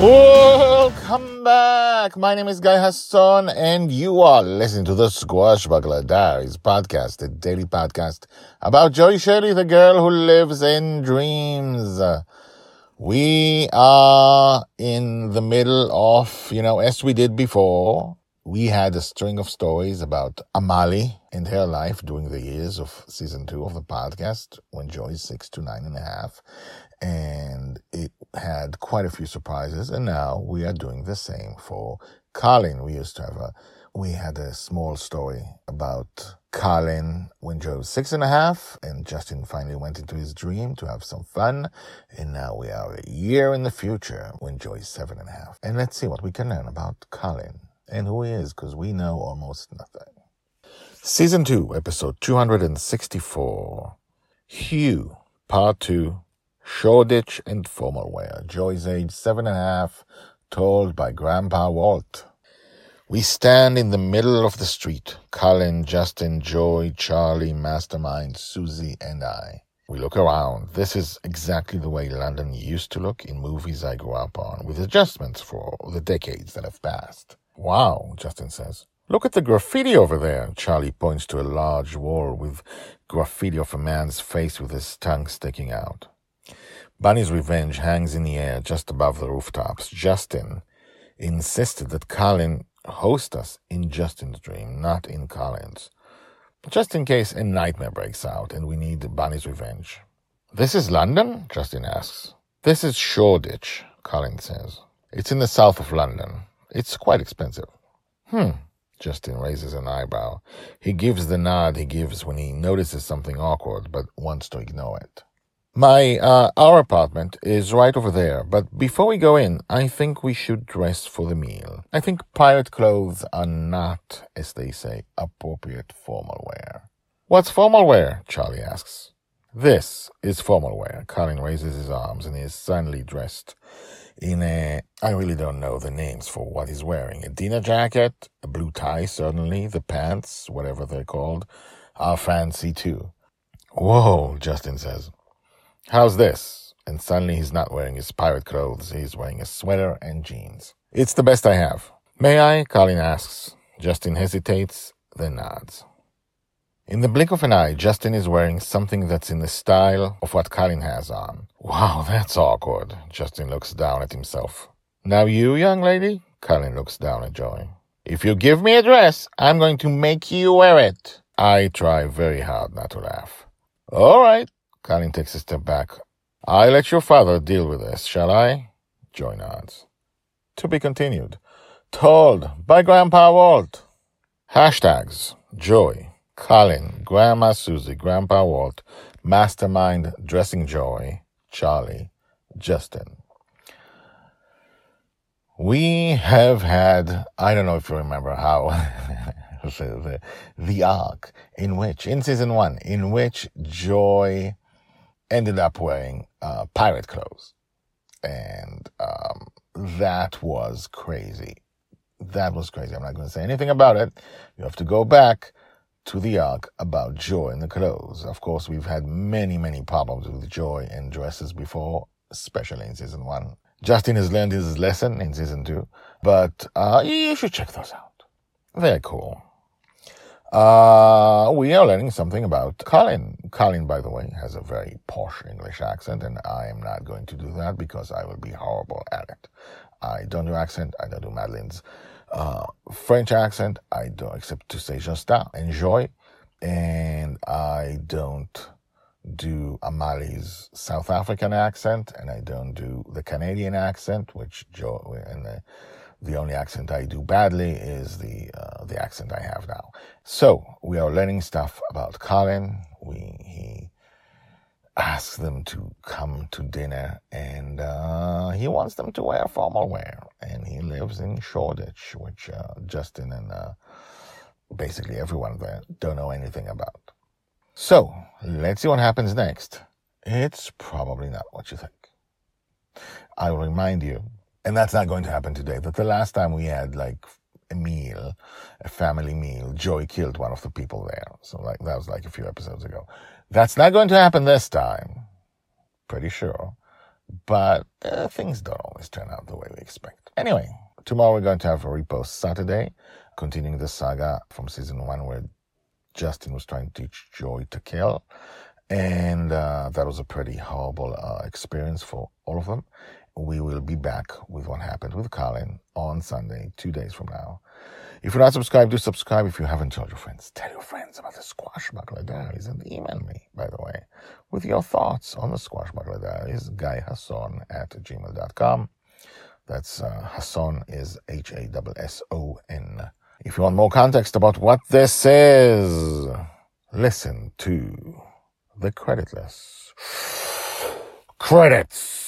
Welcome back. My name is Guy Hasson, and you are listening to the Squash Squashbuckler Diaries podcast, a daily podcast about Joy Shelley, the girl who lives in dreams. We are in the middle of, you know, as we did before, we had a string of stories about Amali and her life during the years of season two of the podcast when Joy is six to nine and a half. And it had quite a few surprises. And now we are doing the same for Colin. We used to have a, we had a small story about Colin when Joy was six and a half and Justin finally went into his dream to have some fun. And now we are a year in the future when Joy is seven and a half. And let's see what we can learn about Colin and who he is because we know almost nothing. Season 2, episode 264 Hugh, Part 2 Shoreditch and wear. Joy's age seven and a half, told by Grandpa Walt. We stand in the middle of the street. Colin, Justin, Joy, Charlie, Mastermind, Susie, and I. We look around. This is exactly the way London used to look in movies I grew up on, with adjustments for the decades that have passed. Wow, Justin says. Look at the graffiti over there. Charlie points to a large wall with graffiti of a man's face with his tongue sticking out. Bonny's revenge hangs in the air just above the rooftops. Justin insisted that Colin host us in Justin's dream, not in Colin's. Just in case a nightmare breaks out and we need Bonny's revenge. This is London? Justin asks. This is Shoreditch, Colin says. It's in the south of London. It's quite expensive. Hmm. Justin raises an eyebrow. He gives the nod he gives when he notices something awkward but wants to ignore it. My, uh, our apartment is right over there, but before we go in, I think we should dress for the meal. I think pirate clothes are not, as they say, appropriate formal wear. What's formal wear? Charlie asks. This is formal wear. Colin raises his arms and he is suddenly dressed in a, I really don't know the names for what he's wearing. A dinner jacket, a blue tie, certainly, the pants, whatever they're called, are fancy too. Whoa, Justin says. How's this? And suddenly he's not wearing his pirate clothes. He's wearing a sweater and jeans. It's the best I have. May I? Colin asks. Justin hesitates, then nods. In the blink of an eye, Justin is wearing something that's in the style of what Colin has on. Wow, that's awkward. Justin looks down at himself. Now you, young lady? Colin looks down at Joy. If you give me a dress, I'm going to make you wear it. I try very hard not to laugh. All right, Colin takes a step back. I let your father deal with this, shall I? Joy nods. To be continued. Told by Grandpa Walt. Hashtags Joy, Colin, Grandma Susie, Grandpa Walt, Mastermind Dressing Joy, Charlie, Justin. We have had, I don't know if you remember how, the, the arc in which, in season one, in which Joy ended up wearing uh, pirate clothes. And um, that was crazy. That was crazy. I'm not going to say anything about it. You have to go back to the arc about Joy and the clothes. Of course, we've had many, many problems with Joy and dresses before, especially in season one. Justin has learned his lesson in season two, but uh, you should check those out. They're cool. Uh, we are learning something about Colin. Colin, by the way, has a very posh English accent, and I am not going to do that because I will be horrible at it. I don't do accent. I don't do Madeline's uh, French accent. I don't, except to say just that, enjoy. And I don't do Amali's South African accent, and I don't do the Canadian accent, which Joe and the The only accent I do badly is the uh, the accent I have now. So we are learning stuff about Colin. We he asks them to come to dinner, and uh, he wants them to wear formal wear. And he lives in Shoreditch, which uh, Justin and uh, basically everyone there don't know anything about. So let's see what happens next. It's probably not what you think. I will remind you, and that's not going to happen today, that the last time we had like a meal, a family meal, Joey killed one of the people there. So like that was like a few episodes ago. That's not going to happen this time. Pretty sure. But uh, things don't always turn out the way we expect. Anyway, tomorrow we're going to have a repost Saturday, continuing the saga from season one where Justin was trying to teach Joey to kill. And uh, that was a pretty horrible uh, experience for all of them. We will be back with what happened with Colin on Sunday, two days from now. If you're not subscribed, do subscribe. If you haven't told your friends, tell your friends about the Squashbuckler Diaries and email me, by the way, with your thoughts on the Squashbuckler Diaries, Guy Hasson at gmail.com. That's uh, Hasson is H A S S O N. If you want more context about what this is, listen to the creditless credits.